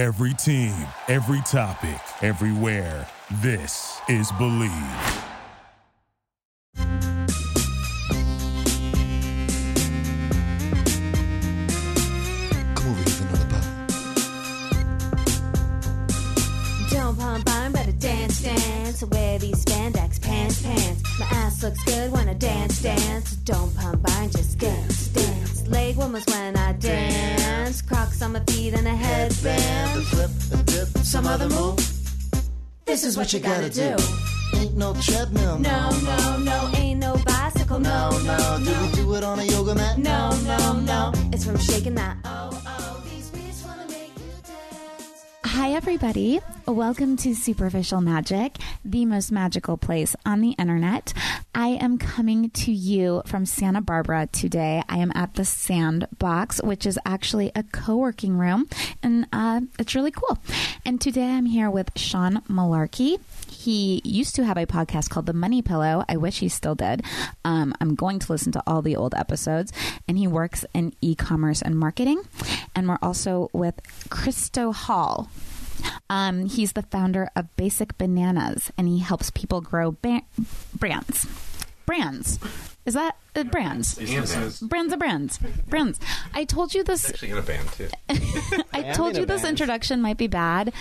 Every team, every topic, everywhere. This is Believe. Come over here for another puff. Don't pump on, better dance, dance. Wear these spandex pants, pants. My ass looks good when I dance, dance. Don't pump on, just dance, dance. Leg warmers when I dance. On my feet and a headband. A Flip and dip, Some other move. This is what you gotta do. Ain't no treadmill. No, no, no, ain't no bicycle. No, no, Do no. we do it on a yoga mat? No, no, no. It's from shaking that. Oh, oh, Hi, everybody. Welcome to Superficial Magic, the most magical place on the internet. I am coming to you from Santa Barbara today. I am at the Sandbox, which is actually a co working room, and uh, it's really cool. And today I'm here with Sean Malarkey. He used to have a podcast called The Money Pillow. I wish he still did. Um, I'm going to listen to all the old episodes. And he works in e commerce and marketing. And we're also with Christo Hall. Um, he's the founder of Basic Bananas, and he helps people grow ba- brands. Brands. Is that uh, brands? It's Brands of brands. Brands. I told you this. actually in a band too. I am told you this band. introduction might be bad.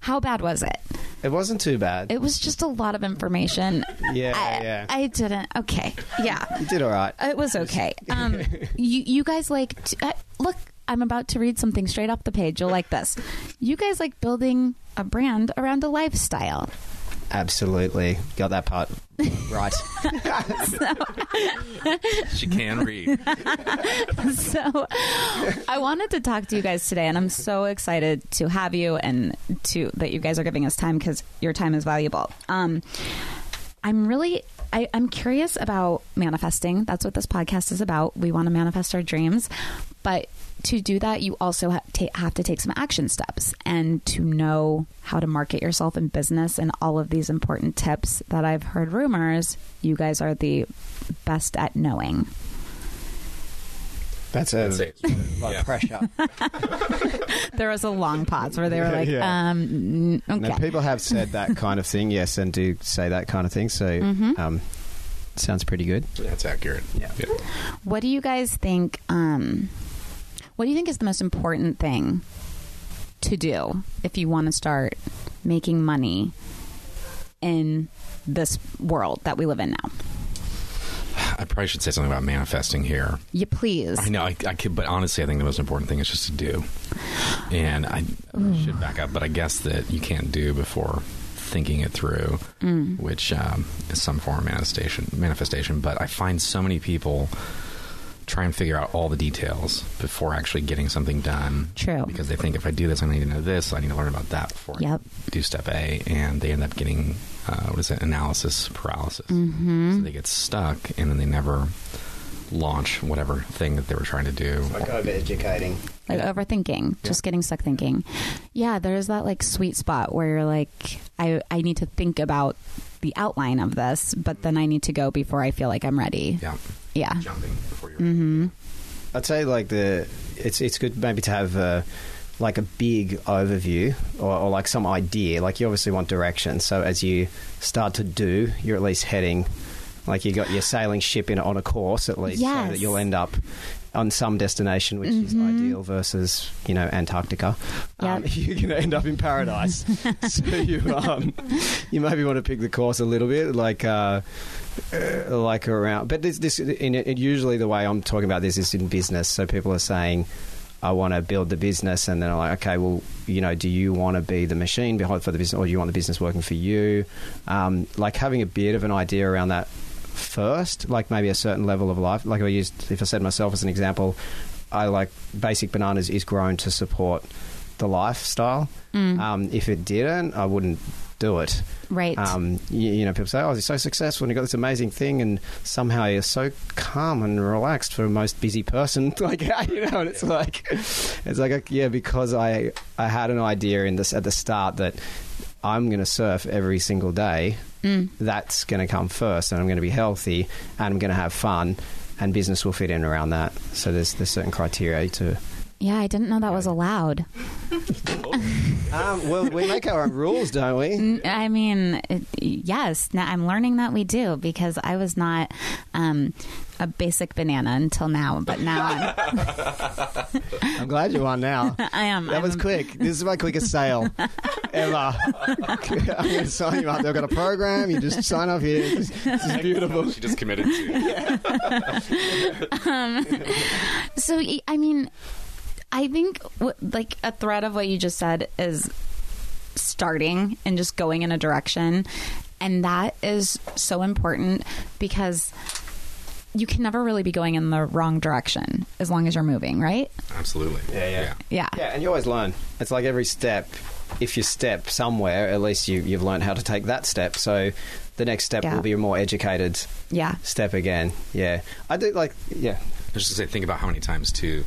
How bad was it? It wasn't too bad. It was just a lot of information. yeah, I, yeah. I didn't. Okay. Yeah. you did all right. It was okay. Um, you you guys like to, uh, look. I'm about to read something straight off the page. You'll like this. You guys like building a brand around a lifestyle. Absolutely. Got that part right. She can read. so I wanted to talk to you guys today, and I'm so excited to have you and to that you guys are giving us time because your time is valuable. Um, I'm really. I, I'm curious about manifesting. That's what this podcast is about. We want to manifest our dreams, but to do that, you also ha- ta- have to take some action steps and to know how to market yourself in business and all of these important tips that I've heard rumors. You guys are the best at knowing. That's a That's it. lot Yeah. of pressure. there was a long pause where they were like, Yeah. um, n- And okay. people have said that kind of thing, yes, and do say that kind of thing. So, Mm-hmm. um, sounds pretty good. That's accurate. Yeah. what do you guys think? Um, what do you think is the most important thing to do if you want to start making money in this world that we live in now? I probably should say something about manifesting here. You please. I know, I, I could, but honestly, I think the most important thing is just to do. And I should back up, but I guess that you can't do before thinking it through, Mm. which um, is some form of manifestation. Manifestation, but I find so many people try and figure out all the details before actually getting something done. True. Because they think if I do this, I need to know this. I need to learn about that before Yep. I do step A, and they end up getting uh, what is it? Analysis paralysis. Mm-hmm. So they get stuck, and then they never launch whatever thing that they were trying to do. Like overeducating. like overthinking, just getting stuck thinking. Yeah, there's that like sweet spot where you're like, I, I need to think about the outline of this, but then I need to go before I feel like I'm ready. Yeah, Yeah. jumping before you're. Mm-hmm. I'd say like the it's it's good maybe to have uh like a big overview or, or like some idea. Like you obviously want direction. So as you start to do, you're at least heading like you got your sailing ship in on a course at least, so that you'll end up on some destination which is Mhm. ideal versus you know Antarctica. Um, you're going to end up in paradise. so you um, you maybe want to pick the course a little bit, like. Uh, uh, like around, but this, this in, in usually the way I'm talking about this is in business. So people are saying, "I want to build the business," and then I'm like, "Okay, well, you know, do you want to be the machine behind for the business, or do you want the business working for you?" Um, like having a bit of an idea around that first, like maybe a certain level of life. Like I used, if I said myself as an example, I like Basic Bananas is grown to support the lifestyle. Mm. Um, if it didn't, I wouldn't do it. Right. Um, you, you know, people say, "Oh, you're so successful, and you got this amazing thing," and somehow you're so calm and relaxed for a most busy person. like, you know, and it's like, it's like, yeah, because I I had an idea in this at the start that I'm going to surf every single day. Mm. That's going to come first, and I'm going to be healthy, and I'm going to have fun, and business will fit in around that. So there's there's certain criteria to Yeah, I didn't know that was allowed. Um, well, we make our own rules, don't we? N- I mean, it, yes. Now I'm learning that we do because I was not um, a basic banana until now, but now I'm, I'm glad you are now. I am. That was I'm- quick. This is my quickest sale ever. I'm going to sign you up. They've got a program. You just sign up here. This, this is beautiful. She just committed to. So y- I mean, I think w- like a thread of what you just said is starting and just going in a direction, and that is so important because you can never really be going in the wrong direction as long as you're moving, right? Absolutely. Yeah, yeah. Yeah. Yeah, and you always learn. It's like every step. If you step somewhere, at least you, you've learned how to take that step. So the next step Yeah. will be a more educated Yeah. step again. Yeah, I do like. Yeah, I was just to say, think about how many times too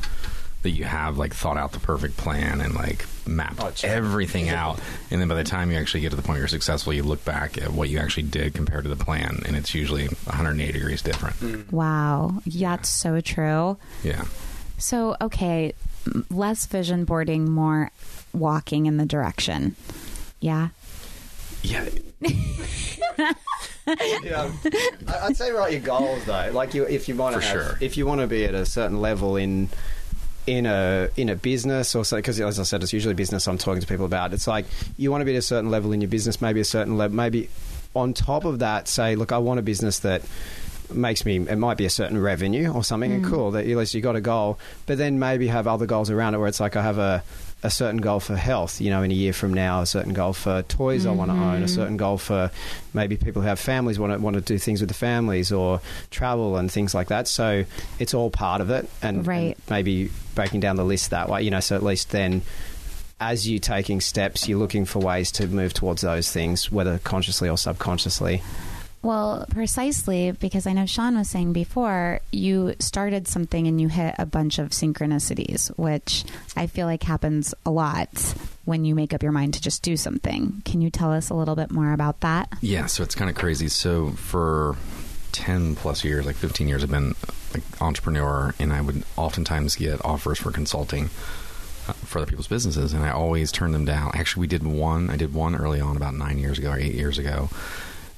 that you have like thought out the perfect plan and like mapped Oh, sure. everything out, and then by the time you actually get to the point where you're successful, you look back at what you actually did compared to the plan, and it's usually 180 degrees different. Mm. Wow. Yeah, that's so true. Yeah. So, okay, less vision boarding, more walking in the direction. Yeah. Yeah. yeah. I- I'd say write your goals though. Like you, if you want to, sure. if you want to be at a certain level in in a in a business or so, because as I said, it's usually business I'm talking to people about. It's like you want to be at a certain level in your business, maybe a certain level, maybe on top of that, say, look, I want a business that makes me it might be a certain revenue or something and cool that at least you got a goal but then maybe have other goals around it where it's like i have a a certain goal for health. You know in a year from now a certain goal for toys i want to own a mm-hmm. certain goal for maybe people who have families want to want to do things with the families or travel and things like that. So it's all part of it and, Right. and maybe breaking down the list that way you know so at least then as you're taking steps you're looking for ways to move towards those things whether consciously or subconsciously Well, precisely because I know Sean was saying before, you started something and you hit a bunch of synchronicities, which I feel like happens a lot when you make up your mind to just do something. Can you tell us a little bit more about that? Yeah, so it's kind of crazy. So for 10 plus years, like 15 years, I've been like entrepreneur and I would oftentimes get offers for consulting uh, for other people's businesses and I always turn them down. Actually, we did one, I did one early on about 9 years ago or 8 years ago.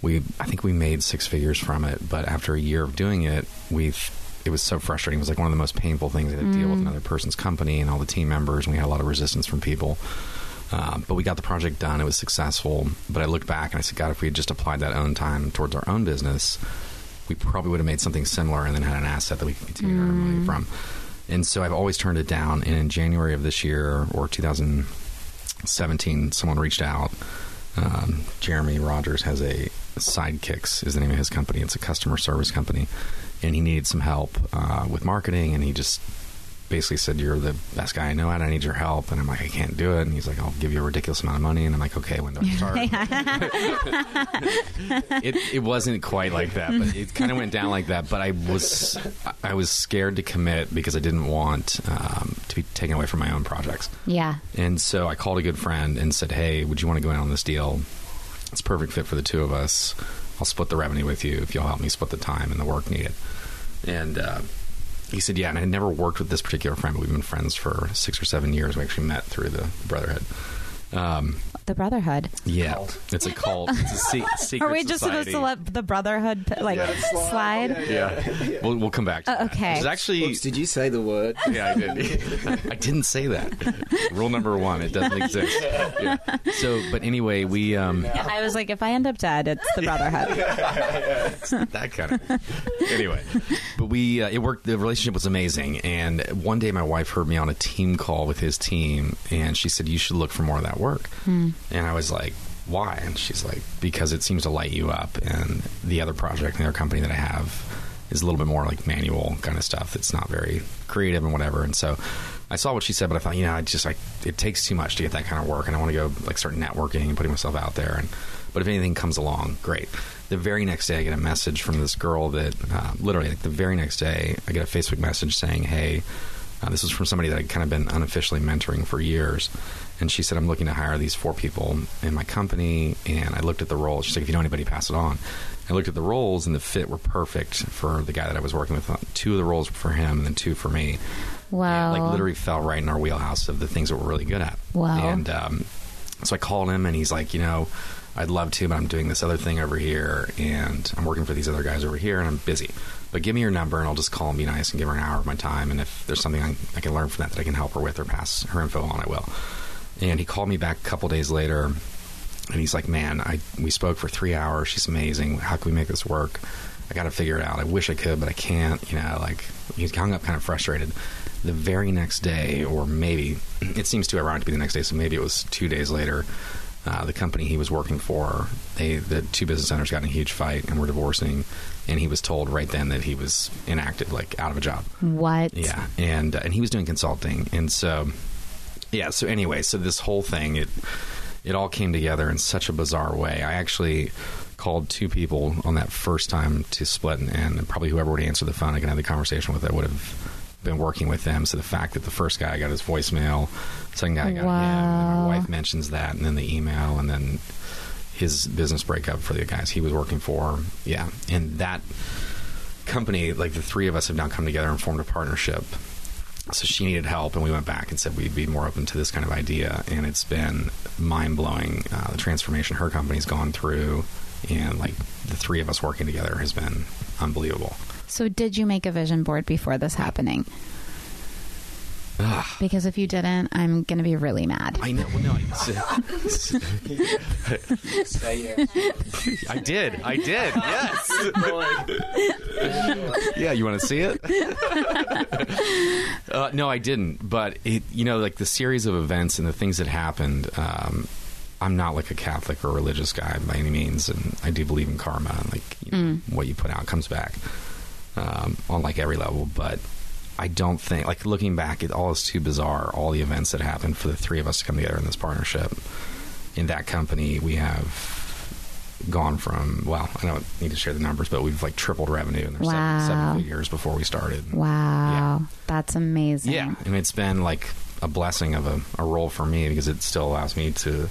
We I think we made six figures from it, but after a year of doing it, we've it was so frustrating. It was like one of the most painful things to deal with another person's company and all the team members, and we had a lot of resistance from people. Um, but we got the project done. It was successful. But I looked back and I said, God, if we had just applied that own time towards our own business, we probably would have made something similar and then had an asset that we could continue to earn money from. And so I've always turned it down. And in January of this year or 2017, someone reached out. Um, Jeremy Rogers has a Sidekicks is the name of his company. It's a customer service company, and he needed some help uh, with marketing. And he just basically said, "You're the best guy I know, and I need your help." And I'm like, "I can't do it." And he's like, "I'll give you a ridiculous amount of money." And I'm like, "Okay, when do I start?" it it wasn't quite like that, but it kind of went down like that. But I was I was scared to commit because I didn't want um, to be taken away from my own projects. Yeah. And so I called a good friend and said, "Hey, would you want to go in on this deal? It's perfect fit for the two of us. I'll split the revenue with you if you'll help me split the time and the work needed." And uh, he said, "Yeah." And I had never worked with this particular friend, but we've been friends for six or seven years. We actually met through the Brotherhood. Um, The Brotherhood. yeah, it's a cult. It's a se- secret Are we just society. supposed to let the Brotherhood p- like slide? Yeah, we'll, we'll come back. To Uh, that. okay. It's actually did you say the word yeah, I did. I didn't say that. Rule number one: it doesn't exist. Yeah. So, but anyway, we um, I was like, if I end up dead, it's the Brotherhood. that kind of. Anyway, but we uh, it worked. The relationship was amazing. And one day, my wife heard me on a team call with his team, and she said, "You should look for more of that work." And I was like. Why? And she's like, because it seems to light you up. And the other project, the other company that I have, is a little bit more like manual kind of stuff. It's not very creative and whatever. And so I saw what she said, but I thought, you know, I just like it takes too much to get that kind of work, and I want to go like start networking and putting myself out there. And but if anything comes along, great. The very next day, I get a message from this girl that uh, literally like the very next day, I get a Facebook message saying, "Hey." Uh, this was from somebody that I'd kind of been unofficially mentoring for years. And she said, I'm looking to hire these four people in my company. And I looked at the roles. She's like, if you know anybody, pass it on. I looked at the roles, and the fit were perfect for the guy that I was working with. Two of the roles were for him, and then two for me. Wow. And, like literally fell right in our wheelhouse of the things that we're really good at. Wow. And um, so I called him, and he's like, you know, I'd love to, but I'm doing this other thing over here, and I'm working for these other guys over here, and I'm busy. But give me your number, and I'll just call and be nice and give her an hour of my time. And if there's something I, I can learn from that that I can help her with or pass her info on, I will. And he called me back a couple days later, and he's like, "Man, I we spoke for three hours. She's amazing. How can we make this work? I got to figure it out. I wish I could, but I can't. You know, like he's hung up kind of frustrated. The very next day, or maybe it seems too ironic to be the next day, so maybe it was two days later. Uh, the company he was working for, they the two business owners got in a huge fight and were divorcing, and he was told right then that he was inactive, like out of a job. What? Yeah, and uh, and he was doing consulting, and so yeah. So anyway, so this whole thing it it all came together in such a bizarre way. I actually called two people on that first time to split, and, and probably whoever would answer the phone, I could have the conversation with, I would have been working with them. So the fact that the first guy got his voicemail, second guy I got him, and my wife mentions that, and then the email, and then his business breakup for the guys he was working for. Yeah, and that company, like the three of us have now come together and formed a partnership. So she needed help, and we went back and said we'd be more open to this kind of idea. And it's been mind blowing uh, the transformation her company's gone through, and like the three of us working together has been unbelievable. So, did you make a vision board before this happening? Ugh. Because if you didn't, I'm going to be really mad. I know. Well, no, it's, I did. I did. Yes. yeah, you want to see it? uh, no, I didn't. But it, you know, like the series of events and the things that happened. Um, I'm not like a Catholic or religious guy by any means, and I do believe in karma and like you know, what you put out comes back um, on like every level. But I don't think like looking back, it all is too bizarre. All the events that happened for the three of us to come together in this partnership. In that company, we have gone from well, I don't need to share the numbers, but we've like tripled revenue in the Wow. seven, seven years before we started. Wow. That's amazing. Yeah, and it's been like a blessing of a, a role for me because it still allows me to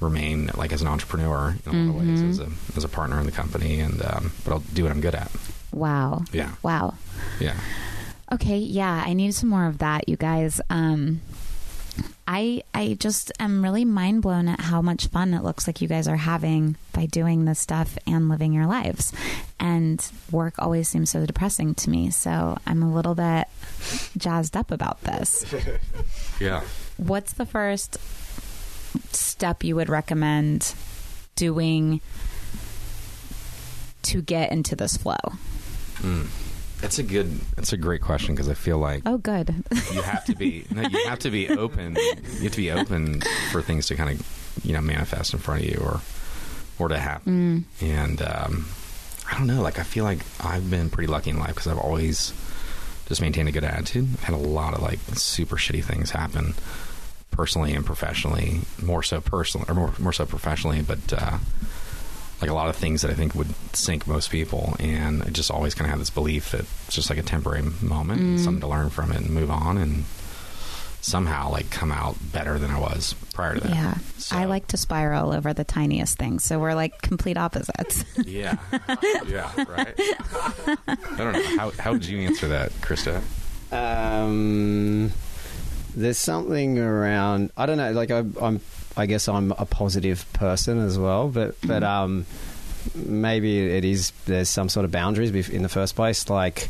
remain like as an entrepreneur in a lot of ways as a as a partner in the company, and um, but I'll do what I'm good at. Wow. Yeah, Wow. yeah. Okay, yeah, I need some more of that, you guys. Um, I I just am really mind blown at how much fun it looks like you guys are having by doing this stuff and living your lives. And work always seems so depressing to me, so I'm a little bit jazzed up about this. Yeah. What's the first step you would recommend doing to get into this flow? It's a good. It's a great question because I feel like Oh, good. you have to be. No, you have to be open. You have to be open for things to kind of, you know, manifest in front of you or, or to happen. And um, I don't know. Like I feel like I've been pretty lucky in life because I've always just maintained a good attitude. I've had a lot of like super shitty things happen, personally and professionally. More so personally, or more more so professionally, but. Uh, like a lot of things that I think would sink most people, and I just always kind of have this belief that it's just like a temporary moment, and something to learn from it and move on, and somehow like come out better than I was prior to that. Yeah. So- I like to spiral over the tiniest things. So we're like complete opposites. Yeah, yeah, right. I don't know how how would you answer that, Christo? Um, there's something around. I don't know. Like I, I'm. I guess I'm a positive person as well. But but um, maybe it is. There's some sort of boundaries in the first place. Like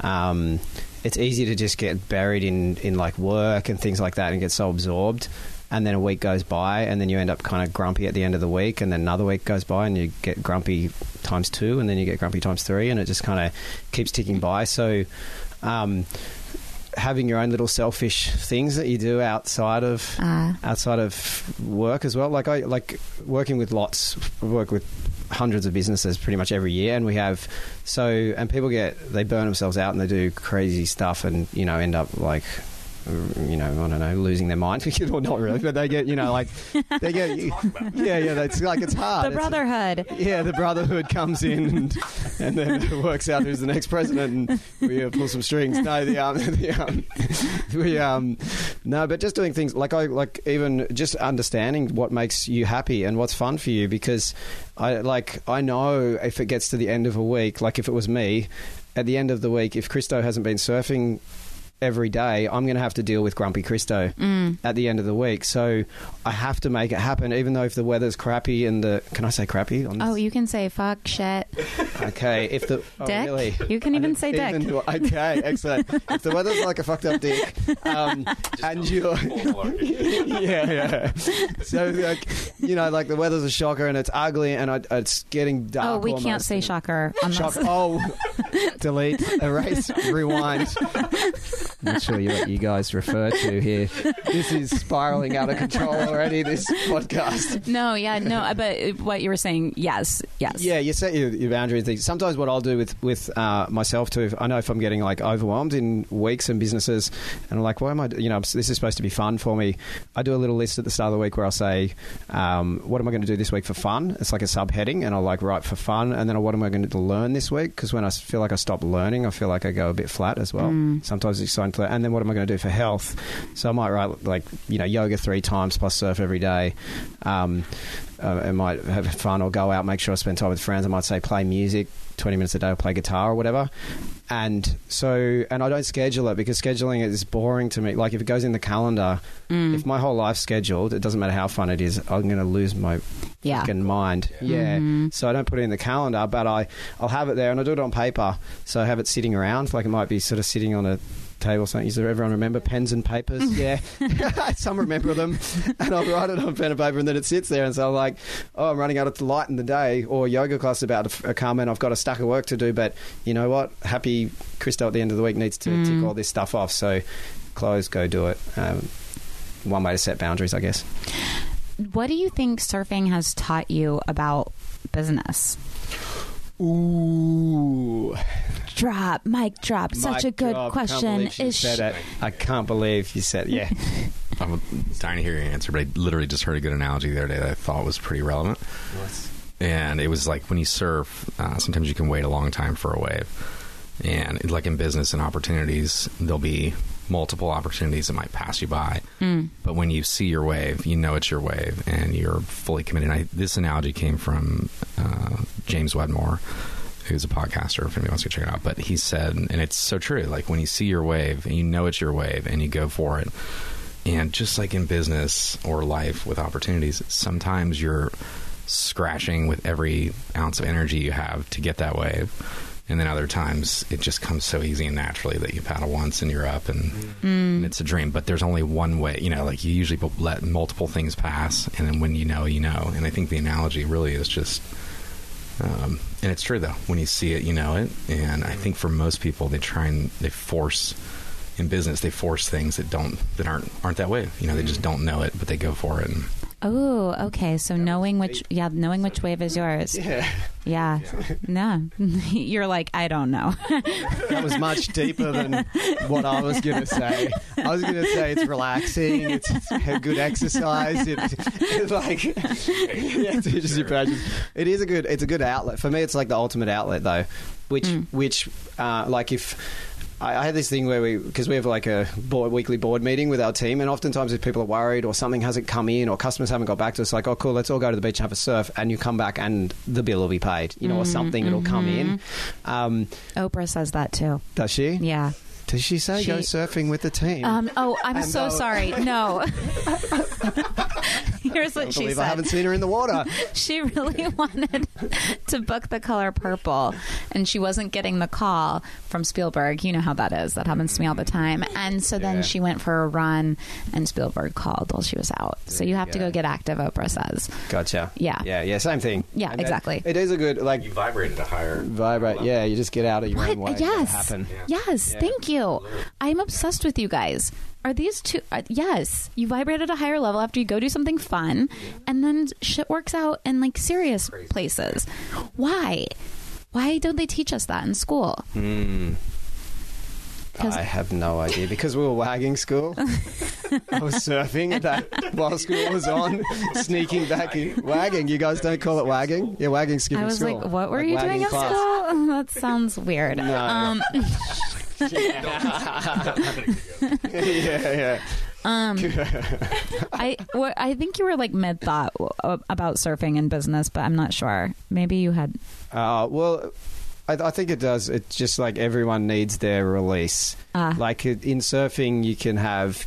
um, it's easy to just get buried in in like work and things like that and get so absorbed. And then a week goes by, and then you end up kind of grumpy at the end of the week, and then another week goes by, and you get grumpy times two, and then you get grumpy times three, and it just kind of keeps ticking by. So, um, having your own little selfish things that you do outside of Ah. outside of work as well. Like I like working with lots, I work with hundreds of businesses pretty much every year, and we have so and people get they burn themselves out and they do crazy stuff, and you know end up like. You know, I don't know, losing their mind, or not really, but they get, you know, like they get, yeah, yeah. It's like it's hard. the It's- brotherhood. yeah, the brotherhood comes in and, and then it works out who's the next president, and we uh, pull some strings. No, the um, the um, we um, no, but just doing things like I like even just understanding what makes you happy and what's fun for you because I like I know if it gets to the end of a week, like if it was me, at the end of the week, if Christo hasn't been surfing every day, I'm going to have to deal with Grumpy Christo Mm. at the end of the week. So I have to make it happen, even though if the weather's crappy and the can I say crappy? On Oh, you can say fuck, shit, okay. If the oh, dick. really? You can even say dick. Even- okay, excellent. if the weather's like a fucked up dick, um, and you're yeah, yeah. So like, you know, like the weather's a shocker and it's ugly and I, it's getting dark. oh, we can't say shocker on Shock. this. Oh, delete, erase, rewind. Not sure what you guys refer to here. This is spiraling out of control already. This podcast. No, yeah, no. But what you were saying, yes, yes. Yeah, you set your, your boundaries. Things. Sometimes what I'll do with with uh, myself too, if I know if I'm getting like overwhelmed in weeks and businesses, and I'm like, why am I? You know, this is supposed to be fun for me. I do a little list at the start of the week where I'll say, um, what am I going to do this week for fun? It's like a subheading, and I'll like write for fun, and then what am I going to learn this week? Because when I feel like I stop learning, I feel like I go a bit flat as well. Sometimes it's exciting to. And then what am I going to do for health? So I might write like you know yoga three times plus surf every day. Um, uh, I might have fun or go out, make sure I spend time with friends. I might say play music 20 minutes a day or play guitar or whatever. And so, and I don't schedule it because scheduling is boring to me. Like if it goes in the calendar, if my whole life's scheduled, it doesn't matter how fun it is, I'm going to lose my Yeah. fucking mind. Yeah. So I don't put it in the calendar, but I, I'll have it there and I do it on paper. So I have it sitting around. Like it might be sort of sitting on a table or something. Does everyone remember pens and papers? yeah. Some remember them. And I'll write it on pen and paper and then it sits there. And so I'm like, oh, I'm running out of light in the day or yoga class is about to f- come and I've got a stack of work to do. But you know what? Happy Christo at the end of the week needs to tick all this stuff off. So close, go do it. Um, one way to set boundaries, I guess. What do you think surfing has taught you about business? Ooh. Drop, mic drop. Such Mic a good drop. Can't question. believe she Is said it. I can't believe you said yeah. I'm dying to hear your answer, but I literally just heard a good analogy the other day that I thought was pretty relevant. And it was like when you surf, uh, sometimes you can wait a long time for a wave. And like in business and opportunities, there'll be multiple opportunities that might pass you by. But when you see your wave, you know it's your wave and you're fully committed. And I, this analogy came from uh, James Wedmore, who's a podcaster, if anybody wants to check it out. But he said, and it's so true, like when you see your wave and you know it's your wave and you go for it, and just like in business or life with opportunities, sometimes you're scratching with every ounce of energy you have to get that wave. And then other times it just comes so easy and naturally that you paddle once and you're up and, and it's a dream. But there's only one way, you know, like you usually let multiple things pass. And then when you know, you know. And I think the analogy really is just um, and it's true though. When you see it, you know it. And I think for most people, they try and they force in business. They force things that don't that aren't aren't that way. You know, they just don't know it, but they go for it. And Oh, okay. So knowing which, yeah, knowing which wave is yours. Yeah. Yeah. No. You're like, I don't know. That was much deeper than what I was going to say. I was going to say it's relaxing, it's a good exercise. It, it's like yeah, it teaches you patience. It is a good. It's a good outlet for me. It's like the ultimate outlet, though. Which, which, uh, like if. I I had this thing where we, because we have like a board, weekly board meeting with our team, and oftentimes if people are worried or something hasn't come in or customers haven't got back to us, like, oh, cool, let's all go to the beach and have a surf, and you come back and the bill will be paid, you know, or something, it'll come in. Um, Oprah says that too. does she? Yeah. Does she say go surfing with the team? Um, oh, I'm And so no- sorry. No. Here's I what she believe said. I haven't seen her in the water. she really wanted to book the color purple and she wasn't getting the call from Spielberg. You know how that is. That happens to me all the time. And so then Yeah. she went for a run and Spielberg called while she was out. So you have to go. go get active, Oprah says. Gotcha. Yeah. Yeah, yeah, same thing. Yeah, And exactly. it is a good, like, you vibrated a higher vibrate. Yeah, you just get out of your own way. What? Let it Yes. happen. Yes. Thank you. I'm obsessed with you guys. Are these two? Uh, yes. You vibrate at a higher level after you go do something fun, and then shit works out in like serious places. Why? Why don't they teach us that in school? 'Cause- I have no idea because we were wagging school. I was surfing at that while school was on, sneaking back in. Wagging. You guys don't call it wagging? Yeah, wagging skipping I was school. like, what were you wagging doing at school? that sounds weird. No. Um, yeah, yeah. yeah. I what, I think you were like mid thought about surfing and business, but I'm not sure. Maybe you had. Uh, well, I, I think it does. It's just like everyone needs their release. Ah. Like in surfing, you can have.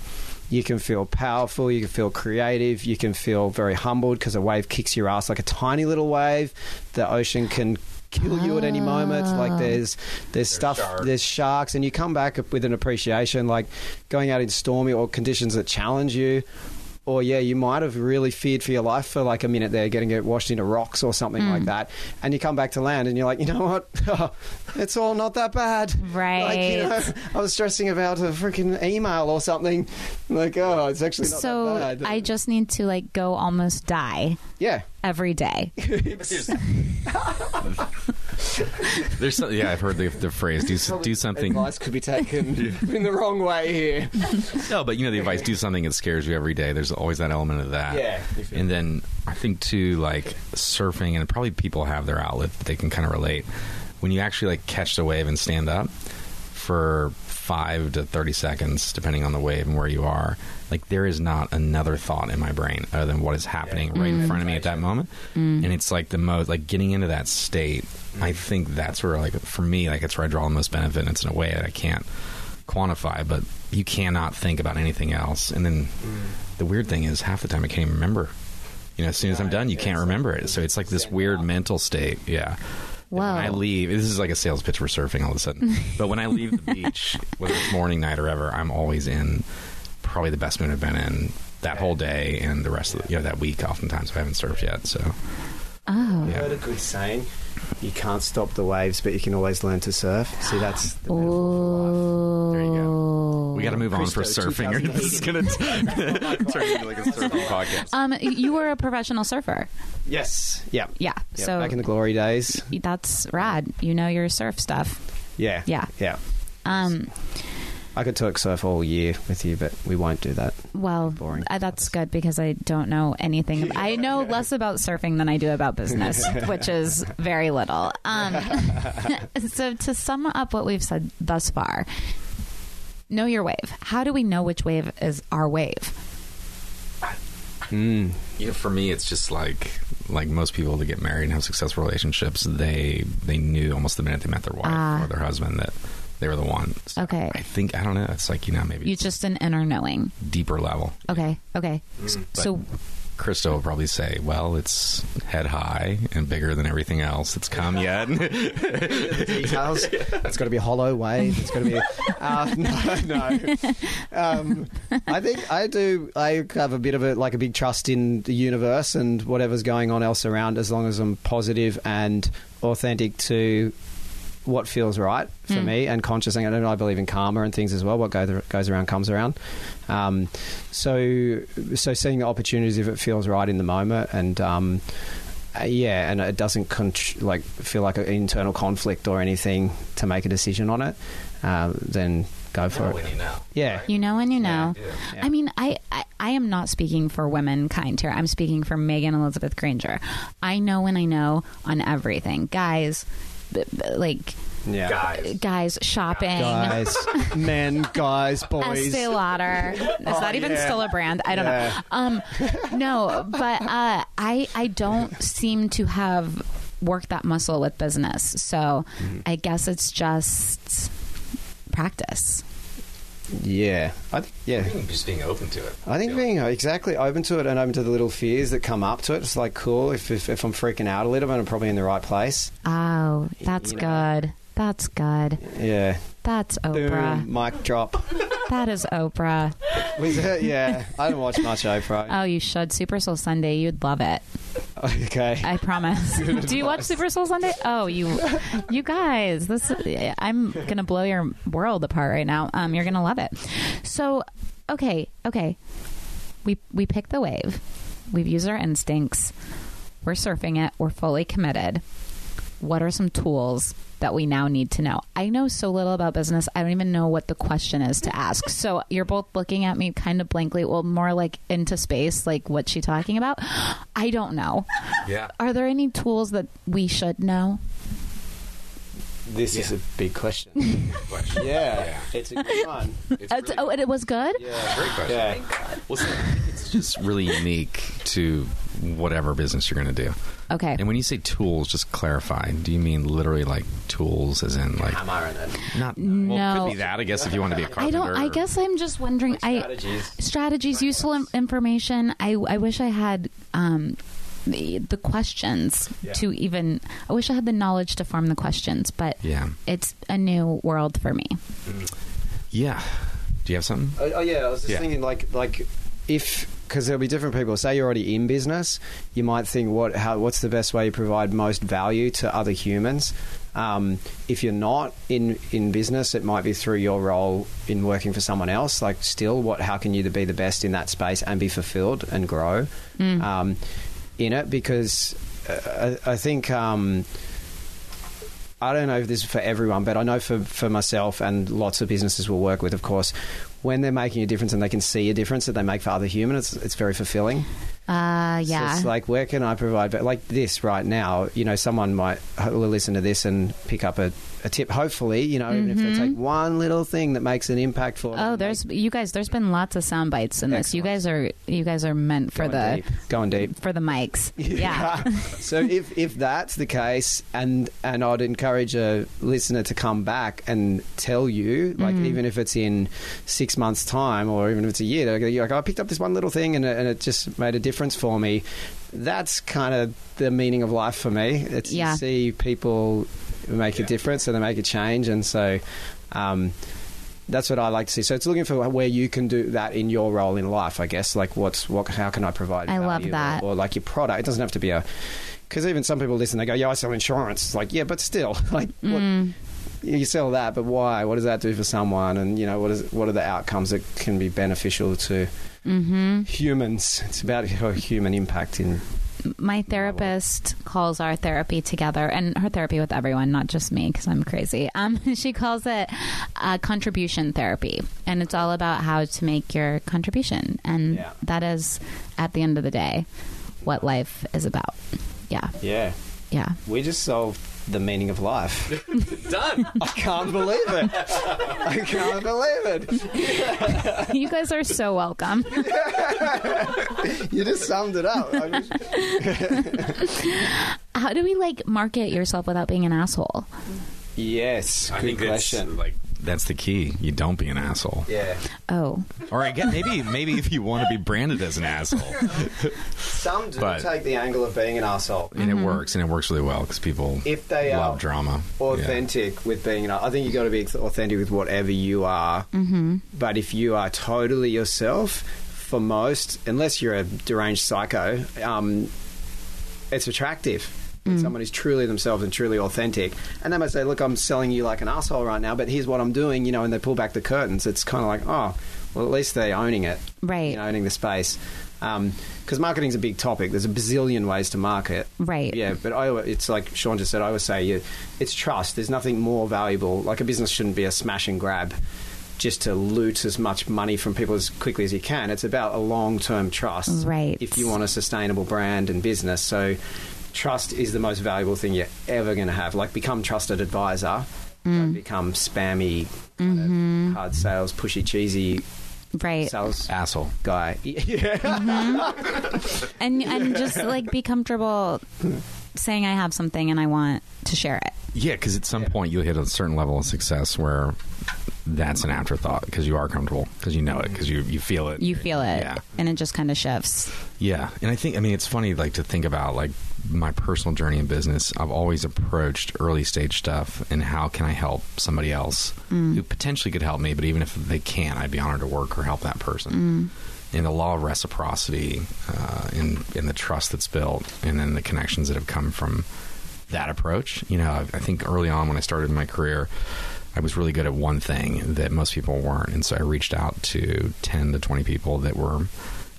You can feel powerful. You can feel creative. You can feel very humbled because a wave kicks your ass like a tiny little wave. The ocean can kill you at any moment. Like ah. there's there's stuff. There's sharks, and you come back with an appreciation. Like going out in stormy or conditions that challenge you. Or yeah, you might have really feared for your life for like a minute there, getting it washed into rocks or something like hmm. that, and you come back to land and you're like, you know what, it's all not that bad, Like, you know, Right. I was stressing about a freaking email or something, like oh, it's actually not so that bad. I just need to like go almost die yeah, every day. There's some, yeah, I've heard the, the phrase do do something. advice could be taken in the wrong way here. No, but you know the advice: do something that scares you every day. There's always that element of that. Yeah. And then I think too, like surfing, and probably people have their outlet that they can kind of relate. When you actually like catch the wave and stand up for five to thirty seconds, depending on the wave and where you are, like there is not another thought in my brain other than what is happening right in mm. front of me at that moment. Mm. And it's like the most like getting into that state. I think that's where like for me, like it's where I draw the most benefit. And it's in a way that I can't quantify, but you cannot think about anything else. And then mm. the weird thing is, half the time I can't even remember. You know, as soon as I'm done, you can't remember it. So it's like this weird mental state. Yeah. And When I leave, this is like a sales pitch for surfing all of a sudden. but when I leave the beach, whether it's morning, night, or ever, I'm always in probably the best mood I've been in that whole day and the rest of the, you know that week. Oftentimes, I haven't surfed yet, so Oh. I Yeah. heard a good saying: "You can't stop the waves, but you can always learn to surf." See, that's the metaphor for life. there you go. We got to move on for surfing. or this is going to turn into like a surfing podcast. Um, you were a professional surfer. Yes, yeah, Yeah. yeah. so back in the glory days. that's rad. You know your surf stuff. Yeah, Yeah. yeah. Um, I could talk surf all year with you, but we won't do that. well, Boring. uh, that's good because I don't know anything. I know less about surfing than I do about business, which is very little. Um, so to sum up what we've said thus far, know your wave. How do we know which wave is our wave? Mm. You know, for me, it's just like like most people that get married and have successful relationships. They they knew almost the minute they met their wife Ah. or their husband that they were the ones. Okay. I think I don't know. It's like you know maybe You it's just an inner knowing. deeper level. Okay. Okay. But So Christo will probably say, "Well, it's head high and bigger than everything else that's come yet." Details. It's got to be a hollow wave. It's got to be. Uh, no, no. Um, I think I do. I have a bit of a like a big trust in the universe and whatever's going on else around, as long as I'm positive and authentic to what feels right for Mm. me and conscious. And I believe in karma and things as well. What goes goes around comes around. Um, so so seeing the opportunities if it feels right in the moment and. Um, uh, yeah, and it doesn't contr- like feel like an internal conflict or anything to make a decision on it. Uh, then go for it. Yeah, You know and you know. Yeah. I mean, I, I I am not speaking for women kind here. I'm speaking for Megan Elizabeth Granger. I know when I know on everything. Guys, b- b- like yeah. guys shopping. Guys, men, guys, boys. Estee Lauder. Is Oh, that even yeah. still a brand? I don't Yeah. know. Um, no, but uh, I I don't seem to have worked that muscle with business. So Mm-hmm. I guess it's just practice. Yeah, I, th- yeah. just being open to it. I think being exactly open to it and open to the little fears that come up to it. It's like cool. If if, if I'm freaking out a little bit, I'm probably in the right place. Oh, that's You know. good. That's good. Yeah. That's Oprah. Boom. Mic drop. That is Oprah. Was it? Yeah. I don't watch much Oprah. Oh, you should. Super Soul Sunday. You'd love it. okay. I promise. Do you watch Super Soul Sunday? Oh, you, you guys. This I'm gonna blow your world apart right now. Um, you're gonna love it. So, okay, okay. We we pick the wave. We've used our instincts. We're surfing it. We're fully committed. What are some tools that we now need to know? I know so little about business. I don't even know what the question is to ask. So you're both looking at me kind of blankly, well, more like into space, like what's she talking about? I don't know. Yeah. Are there any tools that we should know? This is a big question. yeah, it's a good one. It's- oh, and it was good. Yeah. Great question. Yeah. Oh well, see, it's just really unique to whatever business you're going to do. Okay. And when you say tools, just clarify. Do you mean literally like tools, as in like Hammer and it. not? Well, No. could be that. I guess if you want to be a I carpenter. I don't. I guess I'm just wondering. I strategies. strategies, useful in- information. I I wish I had um, the the questions to even. I wish I had the knowledge to form the questions, but Yeah. it's a new world for me. Yeah. Do you have something? Oh, oh, yeah, I was just Yeah. thinking like like if because there'll be different people. Say you're already in business, you might think what how what's the best way you provide most value to other humans. Um, if you're not in in business, it might be through your role in working for someone else. Like still, what how can you be the best in that space and be fulfilled and grow um, in it? Because uh, I, I think. Um, I don't know if this is for everyone, but I know for, for myself and lots of businesses we'll work with, of course, when they're making a difference and they can see a difference that they make for other humans, it's, it's very fulfilling. Uh, So yeah. it's like, where can I provide? But like this right now, you know, someone might listen to this and pick up a, a tip. Hopefully, you know, even if they take one little thing that makes an impact for. Mm-hmm. oh, there's you guys. There's been lots of sound bites in this. You guys are you guys are meant for going the deep, going deep. for the mics. Yeah. so if if that's the case, and and I'd encourage a listener to come back and tell you, like Mm-hmm. even if it's in six months' time, or even if it's a year, you're like, "Oh, I picked up this one little thing, and and it just made a difference for me. That's kind of the meaning of life for me. It's to Yeah. see people make a difference and they make a change, and so. Um, that's what I like to see. So it's looking for where you can do that in your role in life, I guess. Like, what's what? How can I provide? I love that. Or, or like your product. It doesn't have to be a. Because even some people listen, they go, "Yeah, I sell insurance." It's like, yeah, but still, like, Mm. what, you sell that, but why? What does that do for someone? And you know, what is what are the outcomes that can be beneficial to Mm-hmm. humans? It's about your human impact in. My therapist calls our therapy together, and her therapy with everyone, not just me, because I'm crazy. Um, she calls it uh, contribution therapy, and it's all about how to make your contribution, and Yeah. that is, at the end of the day, what life is about. Yeah, Yeah, yeah. we just solved the meaning of life. Done. I can't believe it. I can't believe it. you guys are so welcome. You just summed it up. I wish- How do we like market yourself without being an asshole? yes, I good think that's question. like that's the key. You don't be an asshole. yeah, Oh, Or I guess maybe maybe if you want to be branded as an asshole, some do But- take the angle of being an asshole. and it works, and it works really well because people If they love are drama. Yeah. authentic with being, I think you got to be authentic with whatever you are. Mm-hmm. But if you are totally yourself, for most, unless you're a deranged psycho, um, it's attractive. When someone is truly themselves and truly authentic, and they might say, "Look, I'm selling you like an asshole right now, but here's what I'm doing," you know, and they pull back the curtains. It's kind of like, oh, well, at least they're owning it, Right. You know, owning the space. Um, because marketing's a big topic. There's a bazillion ways to market, Right. Yeah, but I, it's like Sean just said. I always say, you, it's trust. There's nothing more valuable. Like a business shouldn't be a smash and grab, just to loot as much money from people as quickly as you can. It's about a long term trust, Right. If you want a sustainable brand and business, so trust is the most valuable thing you're ever going to have. Like become trusted advisor. Mm. Don't become spammy, kind of mm-hmm. hard sales, pushy, cheesy right. sales asshole. guy. Yeah. Mm-hmm. and and just like be comfortable saying I have something and I want to share it. Yeah, because at some point you'll hit a certain level of success where that's an afterthought because you are comfortable because you know it because you you feel it. You feel it, Yeah. and it just kind of shifts. Yeah, and I think I mean it's funny like to think about like my personal journey in business. I've always approached early stage stuff and how can I help somebody else who potentially could help me, but even if they can't, I'd be honored to work or help that person. And the law of reciprocity, uh, in in the trust that's built, and then the connections that have come from that approach. You know, I, I think early on when I started my career. I was really good at one thing that most people weren't, and so I reached out to ten to twenty people that were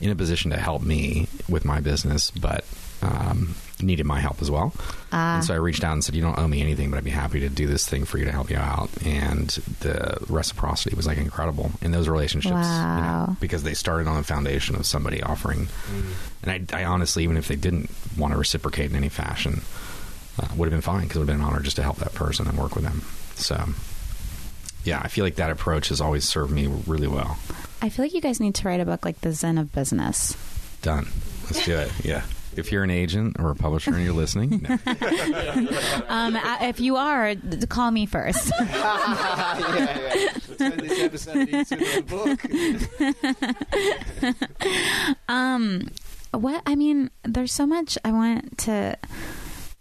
in a position to help me with my business, but um, needed my help as well. and so I reached out and said, "You don't owe me anything, but I'd be happy to do this thing for you to help you out." And the reciprocity was like incredible in those relationships, you know, because they started on the foundation of somebody offering. And I, I honestly, even if they didn't want to reciprocate in any fashion, uh, would have been fine because it would have been an honor just to help that person and work with them. So. yeah, I feel like that approach has always served me really well. I feel like you guys need to write a book like The Zen of Business. Done. Let's do it. Yeah. If you're an agent or a publisher and you're listening, no. Um, uh, if you are, d- call me first. yeah, yeah. Turn this episode into a book. Um, what I mean, there's so much I want to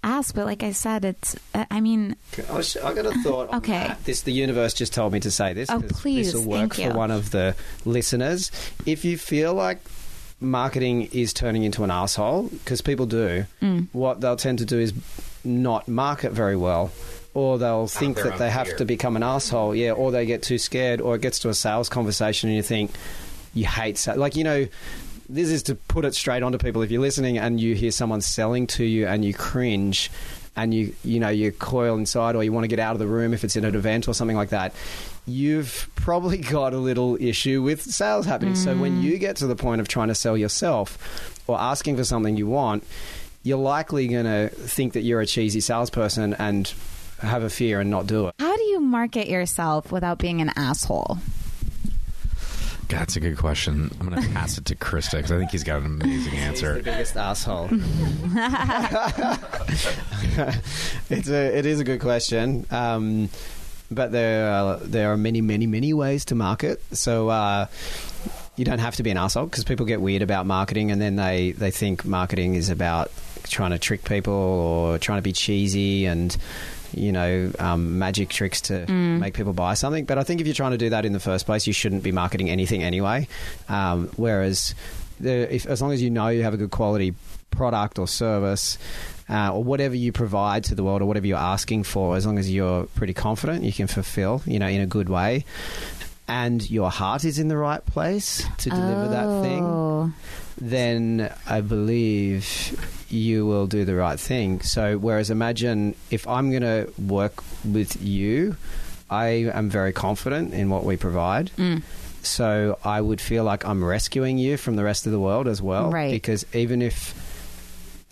ask, but like I said, it's. uh, I mean, I, was, I got a thought. on Okay. that. This the universe just told me to say this. Oh, 'cause please, This will work thank you. for one of the listeners. If you feel like marketing is turning into an asshole, because people do, Mm. what they'll tend to do is not market very well. Or they'll think that own they have fear. to become an asshole, yeah. Or they get too scared, or it gets to a sales conversation and you think you hate sales. Like you know, this is to put it straight onto people. If you're listening and you hear someone selling to you and you cringe, and you you know you coil inside, or you want to get out of the room if it's in an event or something like that, you've probably got a little issue with sales happening. So when you get to the point of trying to sell yourself or asking for something you want, you're likely going to think that you're a cheesy salesperson and have a fear and not do it. how do you market yourself without being an asshole? God, that's a good question. I'm going to pass it to Christo because I think he's got an amazing answer. biggest asshole. it's a it is a good question, um, but there are, there are many many many ways to market. So. Uh, you don't have to be an asshole because people get weird about marketing and then they, they think marketing is about trying to trick people or trying to be cheesy and you know um, magic tricks to make people buy something. But I think if you're trying to do that in the first place, you shouldn't be marketing anything anyway. Um, whereas the, if, as long as you know you have a good quality product or service. Uh, or whatever you provide to the world, or whatever you're asking for, as long as you're pretty confident, you can fulfill, you know, in a good way, and your heart is in the right place to deliver that thing Oh. then I believe you will do the right thing. So, whereas imagine if I'm going to work with you, I am very confident in what we provide. Mm. So, I would feel like I'm rescuing you from the rest of the world as well. Right. Because even if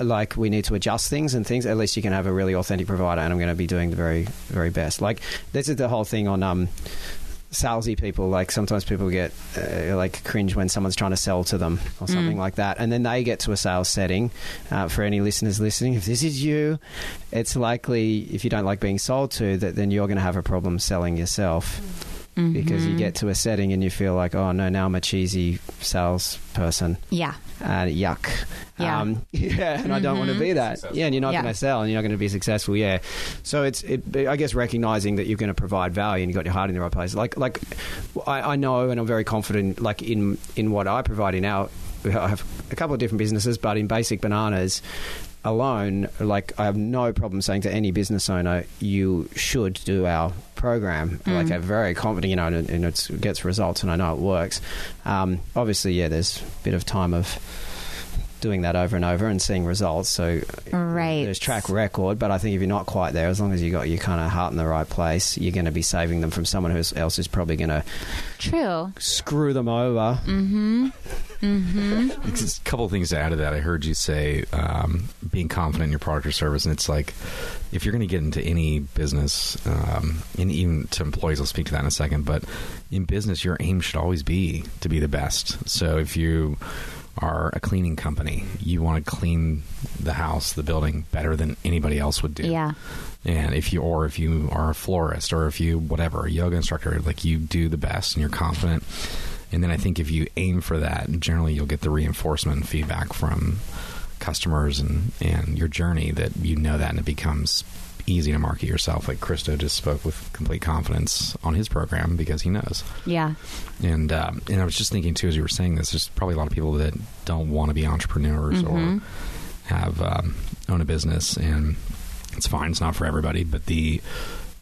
like we need to adjust things and things, at least you can have a really authentic provider, and I'm going to be doing the very, very best. Like this is the whole thing on um, salesy people. Like sometimes people get uh, like cringe when someone's trying to sell to them or something like that, and then they get to a sales setting. Uh, for any listeners listening, if this is you, it's likely if you don't like being sold to, that then you're going to have a problem selling yourself. Because you get to a setting and you feel like, oh no, now I'm a cheesy salesperson Yeah. Uh, yuck. Yeah. Um, yeah, and I don't want to be that. Yeah, and you're not Yeah. going to sell, and you're not going to be successful. Yeah, so it's, it, I guess, recognizing that you're going to provide value and you got your heart in the right place. Like, like I, I know, and I'm very confident, like in in what I provide in our. I have a couple of different businesses, but in Basic Bananas alone, like I have no problem saying to any business owner, you should do our program. Like I'm very confident, you know, and, and it gets results, and I know it works. Um, obviously, yeah, there's a bit of time of doing that over and over and seeing results. So Right. there's track record, but I think if you're not quite there, as long as you got your kind of heart in the right place, you're going to be saving them from someone who's, else who's probably going to True. screw them over. Just a couple of things to add to that. I heard you say um, being confident in your product or service, and it's like if you're going to get into any business, um, and even to employees, I'll speak to that in a second. But in business, your aim should always be to be the best. So if you are a cleaning company, you want to clean the house, the building better than anybody else would do. Yeah. And if you, or if you are a florist, or if you, whatever, a yoga instructor, like you do the best and you're confident. And then I think if you aim for that, generally you'll get the reinforcement and feedback from customers and, and your journey that you know that and it becomes easy to market yourself. Like Christo just spoke with complete confidence on his program because he knows. Yeah. And um, and I was just thinking too, as you were saying this, there's probably a lot of people that don't want to be entrepreneurs or have um, own a business, and it's fine. It's not for everybody, but the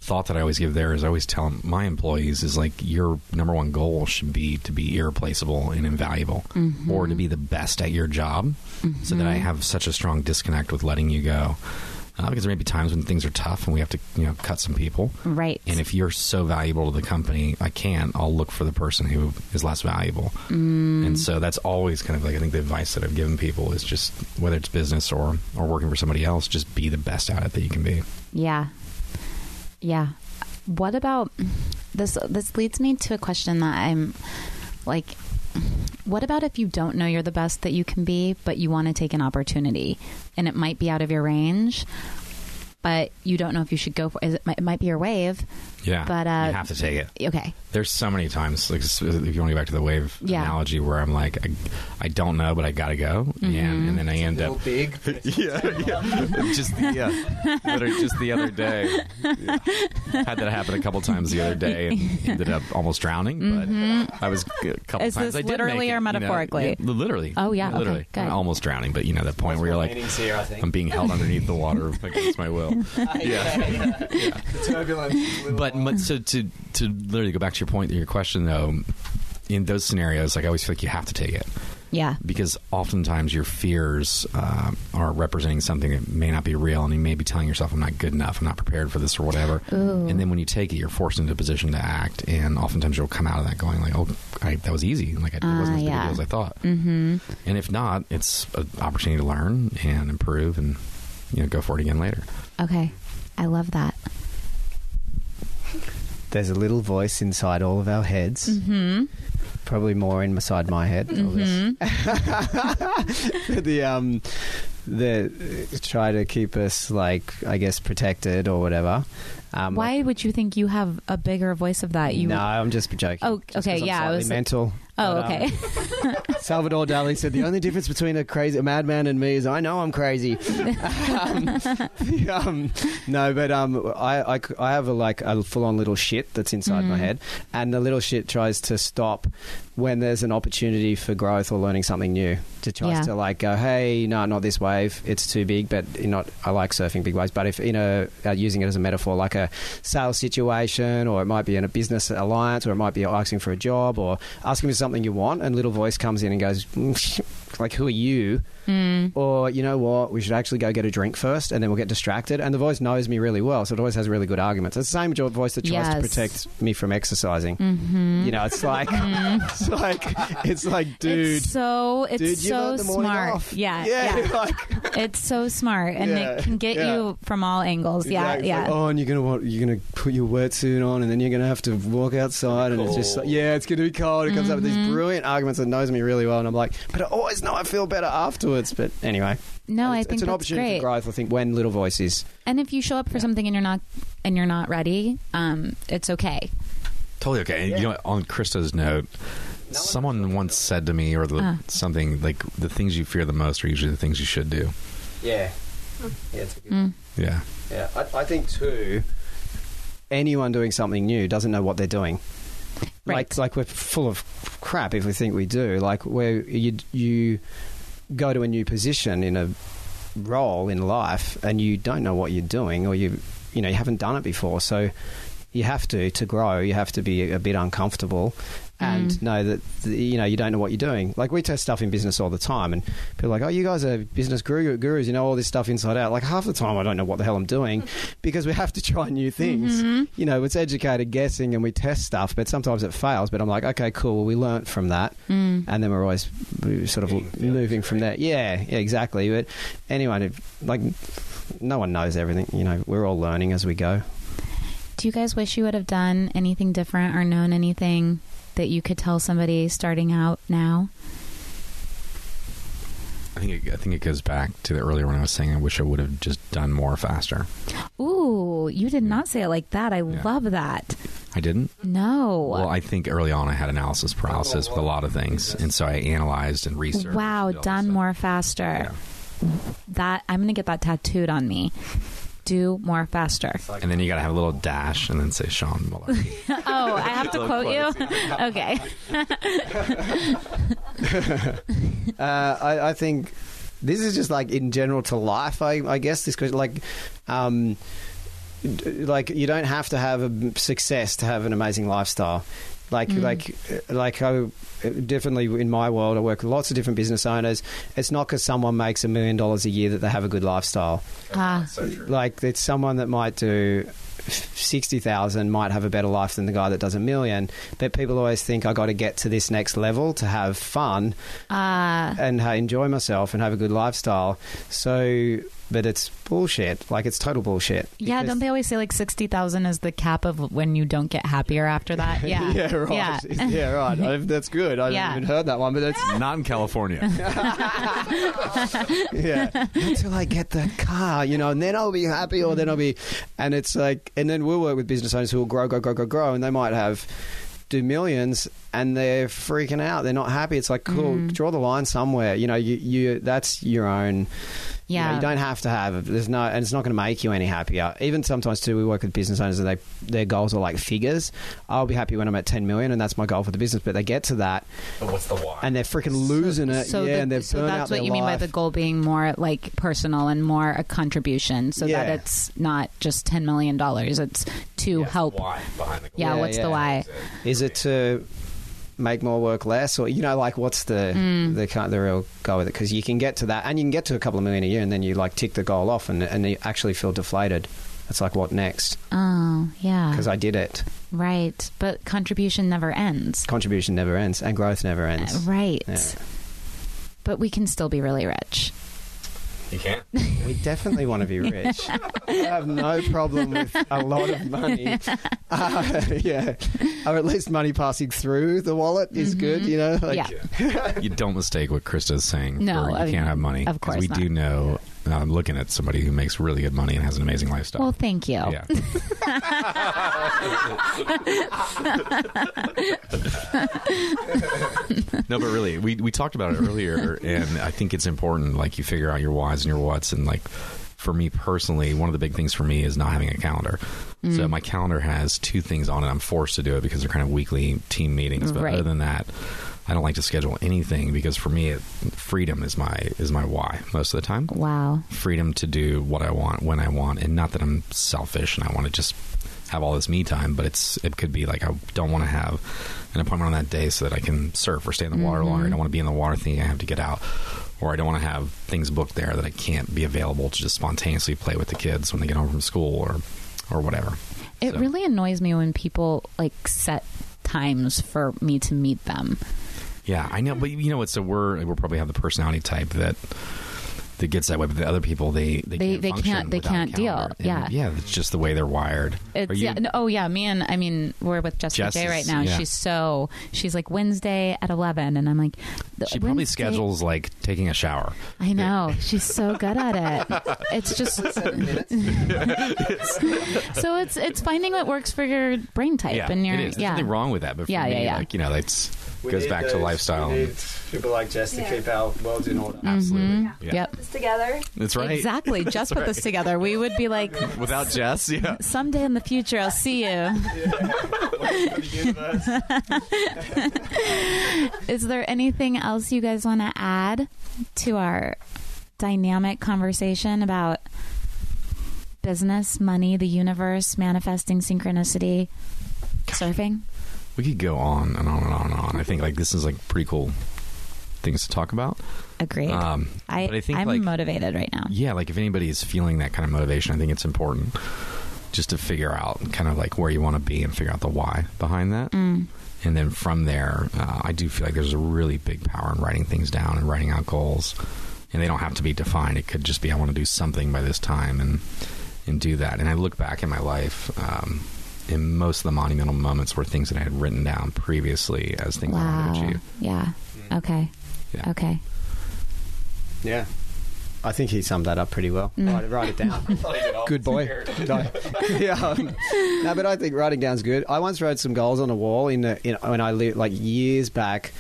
thought that I always give there is I always tell my employees is like your number one goal should be to be irreplaceable and invaluable, or to be the best at your job, so that I have such a strong disconnect with letting you go. Uh, because there may be times when things are tough and we have to, you know, cut some people. Right. And if you're so valuable to the company, I can't. I'll look for the person who is less valuable. Mm. And so that's always kind of like I think the advice that I've given people is just whether it's business or or working for somebody else, just be the best at it that you can be. Yeah. Yeah. What about this this leads me to a question that I'm like what about if you don't know you're the best that you can be but you want to take an opportunity and it might be out of your range but you don't know if you should go for it it might be your wave Yeah, But, uh, you have to take it. okay There's so many times, like if you want to go back to the wave Yeah. analogy, where I'm like, I, I don't know, but I gotta go, Mm-hmm. and, and then I end up big. yeah, yeah. Just yeah, literally just the other day, had that happen a couple times the other day, and ended up almost drowning. But I was a couple Is times. this I did literally make it, or you know. metaphorically? Yeah, literally. Oh, yeah, okay, literally. good. Almost drowning, but you know that point where you're like, here, I think. I'm being held underneath the water against my will. Yeah. Turbulence. but, but so to to literally go back to your point, your question though, in those scenarios, like I always feel like you have to take it yeah because oftentimes your fears uh, are representing something that may not be real, and you may be telling yourself, "I'm not good enough. I'm not prepared for this, or whatever." Ooh. And then when you take it, you're forced into a position to act, and oftentimes you'll come out of that going like, "Oh, I, that was easy. Like it Ah, wasn't as big a yeah. deal as I thought." Mm-hmm. And if not, it's an opportunity to learn and improve, and you know, go for it again later. okay i love that There's a little voice inside all of our heads. mm-hmm Probably more inside my head. this. the um, the try to keep us like I guess protected or whatever. Um, why would you think you have a bigger voice of that you no, I'm just joking. Oh, Just okay, yeah, I was- mental. Oh But, um, okay Salvador Dali said the only difference between a crazy a madman and me is I know I'm crazy. um, the, um, no, but um, I, I, I have a like a full on little shit that's inside my head, and the little shit tries to stop when there's an opportunity for growth or learning something new. To tries Yeah. to like go, hey, no, not this wave. It's too big, but you're not. I like surfing big waves, but if you know, uh, using it as a metaphor, like a sales situation, or it might be in a business alliance, or it might be asking for a job, or asking for something you want, and little voice comes in and goes, mm, like, who are you? Mm. Or you know what, we should actually go get a drink first, and then we'll get distracted. And the voice knows me really well, so it always has really good arguments. It's the same voice that tries to protect me from exercising. mm-hmm. You know, it's like, it's like, it's like, dude. it's so it's dude, so got the morning smart yeah yeah, yeah like, it's so smart and Yeah, it can get yeah. you from all angles Exactly. yeah yeah oh, and you're gonna want, you're gonna put your wetsuit on, and then you're gonna have to walk outside, and it's just like, yeah, it's gonna be cold. It comes up with Mm-hmm. these brilliant arguments that knows me really well, and I'm like, but I always know I feel better afterwards. But anyway, no i it's, think it's an that's opportunity great for growth. I think when little voices, and if you show up for something and you're not and you're not ready um it's okay Totally okay. And You know, what, on Christo's note, someone once said to me, or the, Ah. something like, "The things you fear the most are usually the things you should do." yeah, yeah, it's a good Mm. Yeah, Yeah, I, I think too. Anyone doing something new doesn't know what they're doing. Right. Like, like we're full of crap if we think we do. Like, where you you go to a new position in a role in life and you don't know what you're doing, or you you know you haven't done it before, so you have to to grow. You have to be a bit uncomfortable. And Mm. know that you know you don't know what you're doing. Like we test stuff in business all the time, and people are like, "Oh, you guys are business guru- gurus. You know all this stuff inside out." Like half the time, I don't know what the hell I'm doing because we have to try new things. Mm-hmm. You know, it's educated guessing, and we test stuff, but sometimes it fails. But I'm like, okay, cool. Well, we learnt from that, Mm. and then we're always sort of moving from there. Yeah, yeah, exactly. But anyway, like no one knows everything. You know, we're all learning as we go. do you guys wish you would have done anything different or known anything that you could tell somebody starting out now I think it, I think it goes back to the earlier when I was saying I wish I would have just done more faster. ooh you did not say it like that i Yeah. love that I didn't. no Well, I think early on I had analysis paralysis with a lot of things, and so I analyzed and researched. wow and done more faster Yeah. that i'm gonna get that tattooed on me do more faster. And then you got to have a little dash, and then say Sean Muller. oh i have to quote you okay Uh, I, I think this is just like in general to life. I, I guess this question, like, um, like you don't have to have a success to have an amazing lifestyle. Like, like, uh, like I definitely in my world, I work with lots of different business owners. It's not because someone makes a million dollars a year that they have a good lifestyle. ah Like, it's someone that might do. 60,000 might have a better life than the guy that does a million but people always think I got to get to this next level to have fun ah and uh, enjoy myself and have a good lifestyle. So but it's bullshit. Like it's total bullshit. Yeah, don't they always say like sixty thousand is the cap of when you don't get happier after that? Yeah, yeah, right. Yeah. Yeah, right. I, that's good. I Yeah. haven't even heard that one, but that's Not in California. yeah. Until I get the car, you know, and then I'll be happy, or then I'll be, and it's like, and then we'll work with business owners who will grow, grow, grow, grow, grow, and they might have do millions, and they're freaking out. They're not happy. It's like, cool, Mm. draw the line somewhere. You know, you, you that's your own. You, know, Yeah. you don't have to have. There's no, and it's not going to make you any happier. Even sometimes too, we work with business owners, and they their goals are like figures. I'll be happy when I'm at 10 million, and that's my goal for the business. But they get to that, but what's the why? and they're freaking losing it. So, yeah, the- and they've so that's out what their you mean by the goal being more like personal and more a contribution, so Yeah. that it's not just ten million dollars. It's to help. why behind the Yeah, Yeah, what's yeah. the why? Is it to make more work less, or you know, like what's the Mm. the kind the real goal with it? Because you can get to that, and you can get to a couple of million a year, and then you like tick the goal off, and and you actually feel deflated. It's like what next? Oh, yeah, Because I did it. right. But contribution never ends. Contribution never ends, and growth never ends. Uh, right. Yeah. But we can still be really rich. You can't. We definitely want to be rich. I have no problem with a lot of money. Uh, yeah, or at least money passing through the wallet is good. You know, like, yeah. You don't mistake what Christo's saying. No, for you I mean, can't have money. of 'Cause course we not. do know. I'm looking at somebody who makes really good money and has an amazing lifestyle. Well, thank you. yeah. no, but really, we we talked about it earlier, and I think it's important. Like you figure out your whys and your whats, and like for me personally, one of the big things for me is not having a calendar. So Mm. my calendar has two things on it. I'm forced to do it because they're kind of weekly team meetings. But Right. other than that, I don't like to schedule anything because for me, it, freedom is my is my why most of the time Wow. freedom to do what I want when I want, and not that I'm selfish and I want to just have all this me time, but it's it could be like I don't want to have an appointment on that day so that I can surf or stay in the water longer. I mm-hmm. don't want to be in the water thinking I have to get out, or I don't want to have things booked there that I can't be available to just spontaneously play with the kids when they get home from school or or whatever. It So- really annoys me when people like set times for me to meet them. Yeah, I know, but you know what? So we're we probably have the personality type that that gets that way, but the other people they they They- can't they can't- they can't deal. calendar. And Yeah. yeah, it's just the way they're wired. It's Are you- yeah, no, oh yeah, me and I mean we're with Jessica Jess J right now. yeah. She's so she's like Wednesday at eleven, and I'm like, "The- She probably Wednesday-" schedules like taking a shower. I know she's so good at it. It's just so it's it's finding what works for your brain type Yeah, and your it is. There's yeah. nothing wrong with that. But for Yeah, me, yeah, yeah. like you know, that's goes back to lifestyle. people like Jess to keep our worlds in order. Mm-hmm. Absolutely. Yeah. Yep, together. That's right. exactly. Just put this together. We would be like, Without Jess, yeah. someday in the future, I'll see you. Is there anything else you guys want to add to our dynamic conversation about business, money, the universe, manifesting synchronicity, surfing? We could go on and on and on and on. I think like this is like pretty cool things to talk about. Agreed. Um, I, but I think I'm like motivated right now. yeah, like if anybody is feeling that kind of motivation, I think it's important just to figure out kind of like where you want to be and figure out the why behind that. Mm. And then from there, uh, I do feel like there's a really big power in writing things down and writing out goals. And they don't have to be defined. It could just be I want to do something by this time and and do that. And I look back in my life, um, in most of the monumental moments were things that I had written down previously as things I wanted to Wow. achieve. Yeah. Okay. Yeah. Okay. Yeah. I think he summed that up pretty well. Mm. Write, it- write it down. good boy. No. yeah. um, no, but I think writing down's good. I once wrote some goals on a wall in, the, in when I lived like years back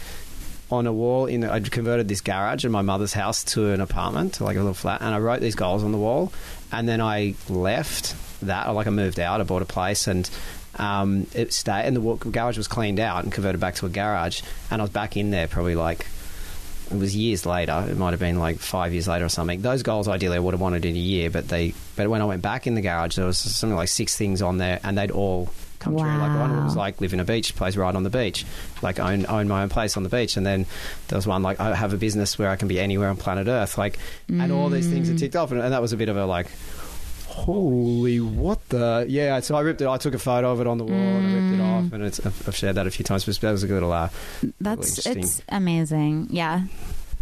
on a wall in I'd converted this garage in my mother's house to an apartment, to like a little flat, and I wrote these goals on the wall, and then I left that, like I moved out, I bought a place, and um, it stayed, and the garage was cleaned out and converted back to a garage, and I was back in there probably like it was years later. It might have been like five years later or something. Those goals, ideally, I would have wanted in a year, but they. But when I went back in the garage, there was something like six things on there, and they'd all come true. Like one was like live in a beach place right on the beach, like own own my own place on the beach, and then there was one like I have a business where I can be anywhere on planet Earth, like, and all these things are ticked off, and, and that was a bit of a like. Holy what the yeah! So I ripped it. I took a photo of it on the wall and I ripped it off, and it's, I've I've shared that a few times. But that was a good little uh, That's interesting. it's amazing. Yeah.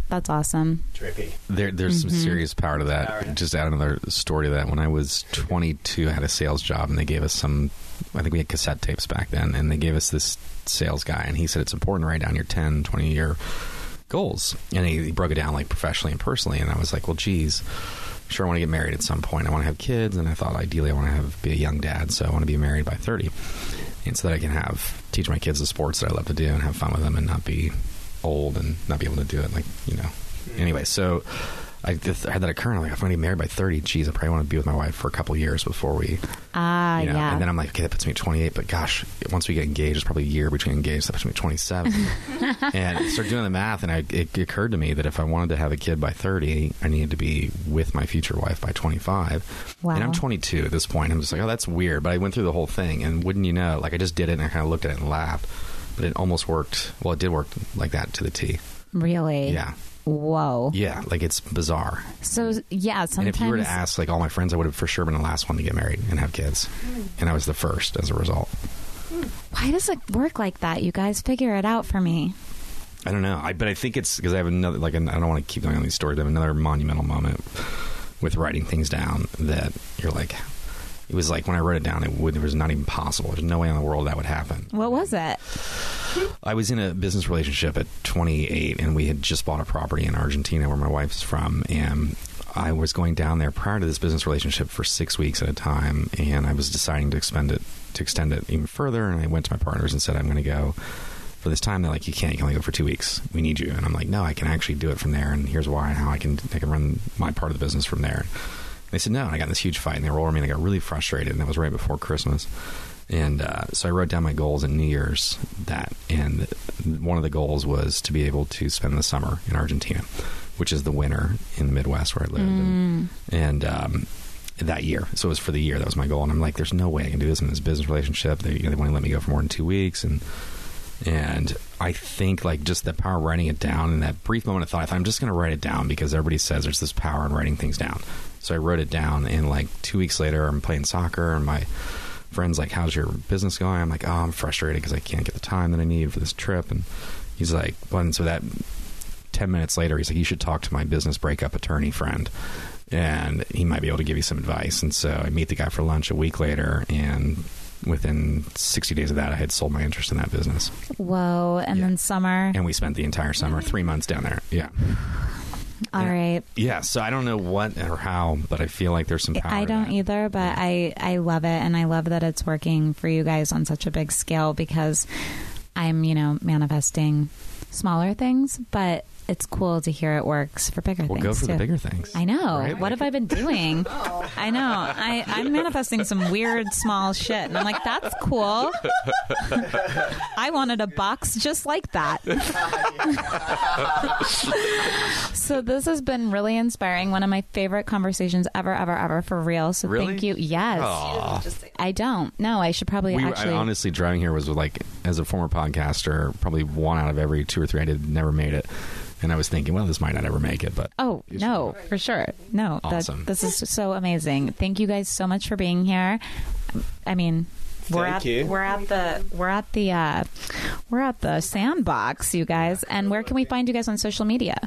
That's awesome. Trippy. There, there's Mm-hmm. some serious power to that. Power. Just add another story to that. When I was 22, I had a sales job, and they gave us some. I think we had cassette tapes back then, and they gave us this sales guy, and he said it's important to write down your 10, 20 year goals, and he, he broke it down like professionally and personally, and I was like, well, geez. Sure, I want to get married at some point. I want to have kids, and I thought ideally I want to have be a young dad, so I want to be married by 30, and so that I can have teach my kids the sports that I love to do and have fun with them, and not be old and not be able to do it like you know. Hmm. Anyway so I just had that occur I'm like if I'm going to be married by 30 geez I probably want to be with my wife for a couple years before we Ah, you know yeah. and then I'm like okay that puts me at 28 but gosh once we get engaged it's probably a year between engaged that puts me at 27 and I started doing the math and I, it occurred to me that if I wanted to have a kid by 30 I needed to be with my future wife by 25 Wow. and I'm 22 at this point I'm just like oh that's weird but I went through the whole thing and wouldn't you know like I just did it and I kind of looked at it and laughed but it almost worked well it did work like that to the T really? yeah Whoa. yeah, like it's bizarre. So yeah, sometimes. And if you were to ask like all my friends, I would have for sure been the last one to get married and have kids, and I was the first as a result. why does it work like that? You guys figure it out for me. I don't know, I but I think it's because I have another like I don't want to keep going on these stories. I have another monumental moment with writing things down that you're like, it was like when I wrote it down, it would it was not even possible. There's no way in the world that would happen. What was it? I was in a business relationship at 28, and we had just bought a property in Argentina where my wife's from, and I was going down there prior to this business relationship for six weeks at a time, and I was deciding to expend it to extend it even further. And I went to my partners and said, "I'm going to go." For this time, they're like, "You can't. You can only go for two weeks. We need you." And I'm like, "No, I can actually do it from there. And here's why. And how I can I can run my part of the business from there." They said no, and I got in this huge fight, and they rolled over me, and I got really frustrated, and that was right before Christmas. And uh, so I wrote down my goals in New Year's that, and one of the goals was to be able to spend the summer in Argentina, which is the winter in the Midwest where I lived, and, and um, that year. So it was for the year. That was my goal, and I'm like, there's no way I can do this in this business relationship. They, you know, they want to let me go for more than two weeks, and and I think like just the power of writing it down in that brief moment of thought, I thought I'm just going to write it down because everybody says there's this power in writing things down. So I wrote it down, and like two weeks later, I'm playing soccer, and my friend's like, "How's your business going?" I'm like, "Oh, I'm frustrated because I can't get the time that I need for this trip." And he's like, "Well," and so that ten minutes later, he's like, "You should talk to my business breakup attorney friend." And he might be able to give you some advice. And so I meet the guy for lunch a week later, and within 60 days of that, I had sold my interest in that business. Whoa. And Yeah. then summer. And we spent the entire summer, three months down there. Yeah. All yeah. right. Yeah. So I don't know what or how, but I feel like there's some power. I don't either, but I I love it, and I love that it's working for you guys on such a big scale because I'm you know manifesting smaller things, but it's cool to hear it works for bigger We'll things go for too. the bigger things. I know. Right? What have I been doing? I know. I, I'm manifesting some weird small shit. And I'm like, that's cool. I wanted a box just like that. so this has been really inspiring. One of my favorite conversations ever, ever, ever for real. So Really? thank you. Yes. I don't. No, I should probably We actually. I honestly driving here was like as a former podcaster, probably one out of every two or three I did never made it, and I was thinking, well, this might not ever make it, but Oh no, for sure. No, Awesome. that, this is so amazing. Thank you guys so much for being here. I mean, we're Thank at you. we're at the we're at the uh, we're at the sandbox, you guys. And where can we find you guys on social media?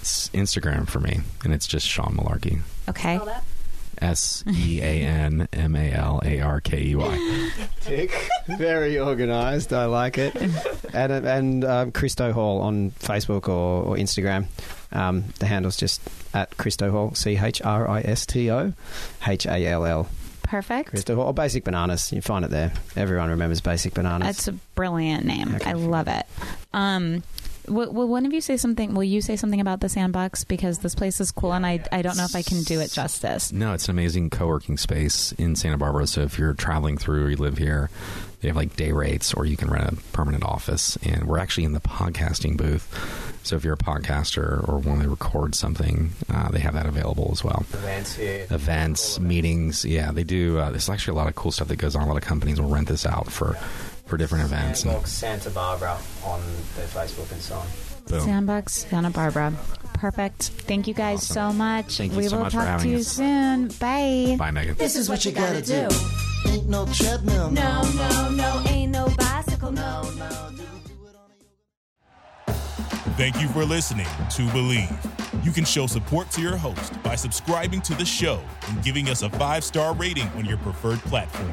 it's Instagram for me, and it's just Sean Malarkey. Okay, S E A N M A L A R K E Y. Tick. Very organised. I like it. And and um, Christo Hall on Facebook or, or Instagram. Um, the handle's just at Christo Hall. C H R I S T O H A L L. perfect. Christo Hall. Or Basic Bananas. You find it there. Everyone remembers Basic Bananas. That's a brilliant name. Okay. I love it. Um, will, will one of you say something? Will you say something about the sandbox because this place is cool and I I don't know if I can do it justice. No, it's an amazing co-working space in Santa Barbara. So if you're traveling through or you live here, they have like day rates, or you can rent a permanent office. And we're actually in the podcasting booth. So if you're a podcaster or want to record something, uh, they have that available as well. Events here. Events, meetings, yeah, they do. Uh, there's actually a lot of cool stuff that goes on. A lot of companies will rent this out for for different events. And Sandbox Santa Barbara on their Facebook and so on. boom. Sandbox, Santa Barbara. Perfect. Thank you guys Awesome. so much. Thank you we so will much for talk to you us. soon. Bye. Bye, Megan. This is what you gotta do. Ain't no treadmill. No, no, no, ain't no bicycle, no, no. Thank you for listening to Bleav. You can show support to your host by subscribing to the show and giving us a five star rating on your preferred platform.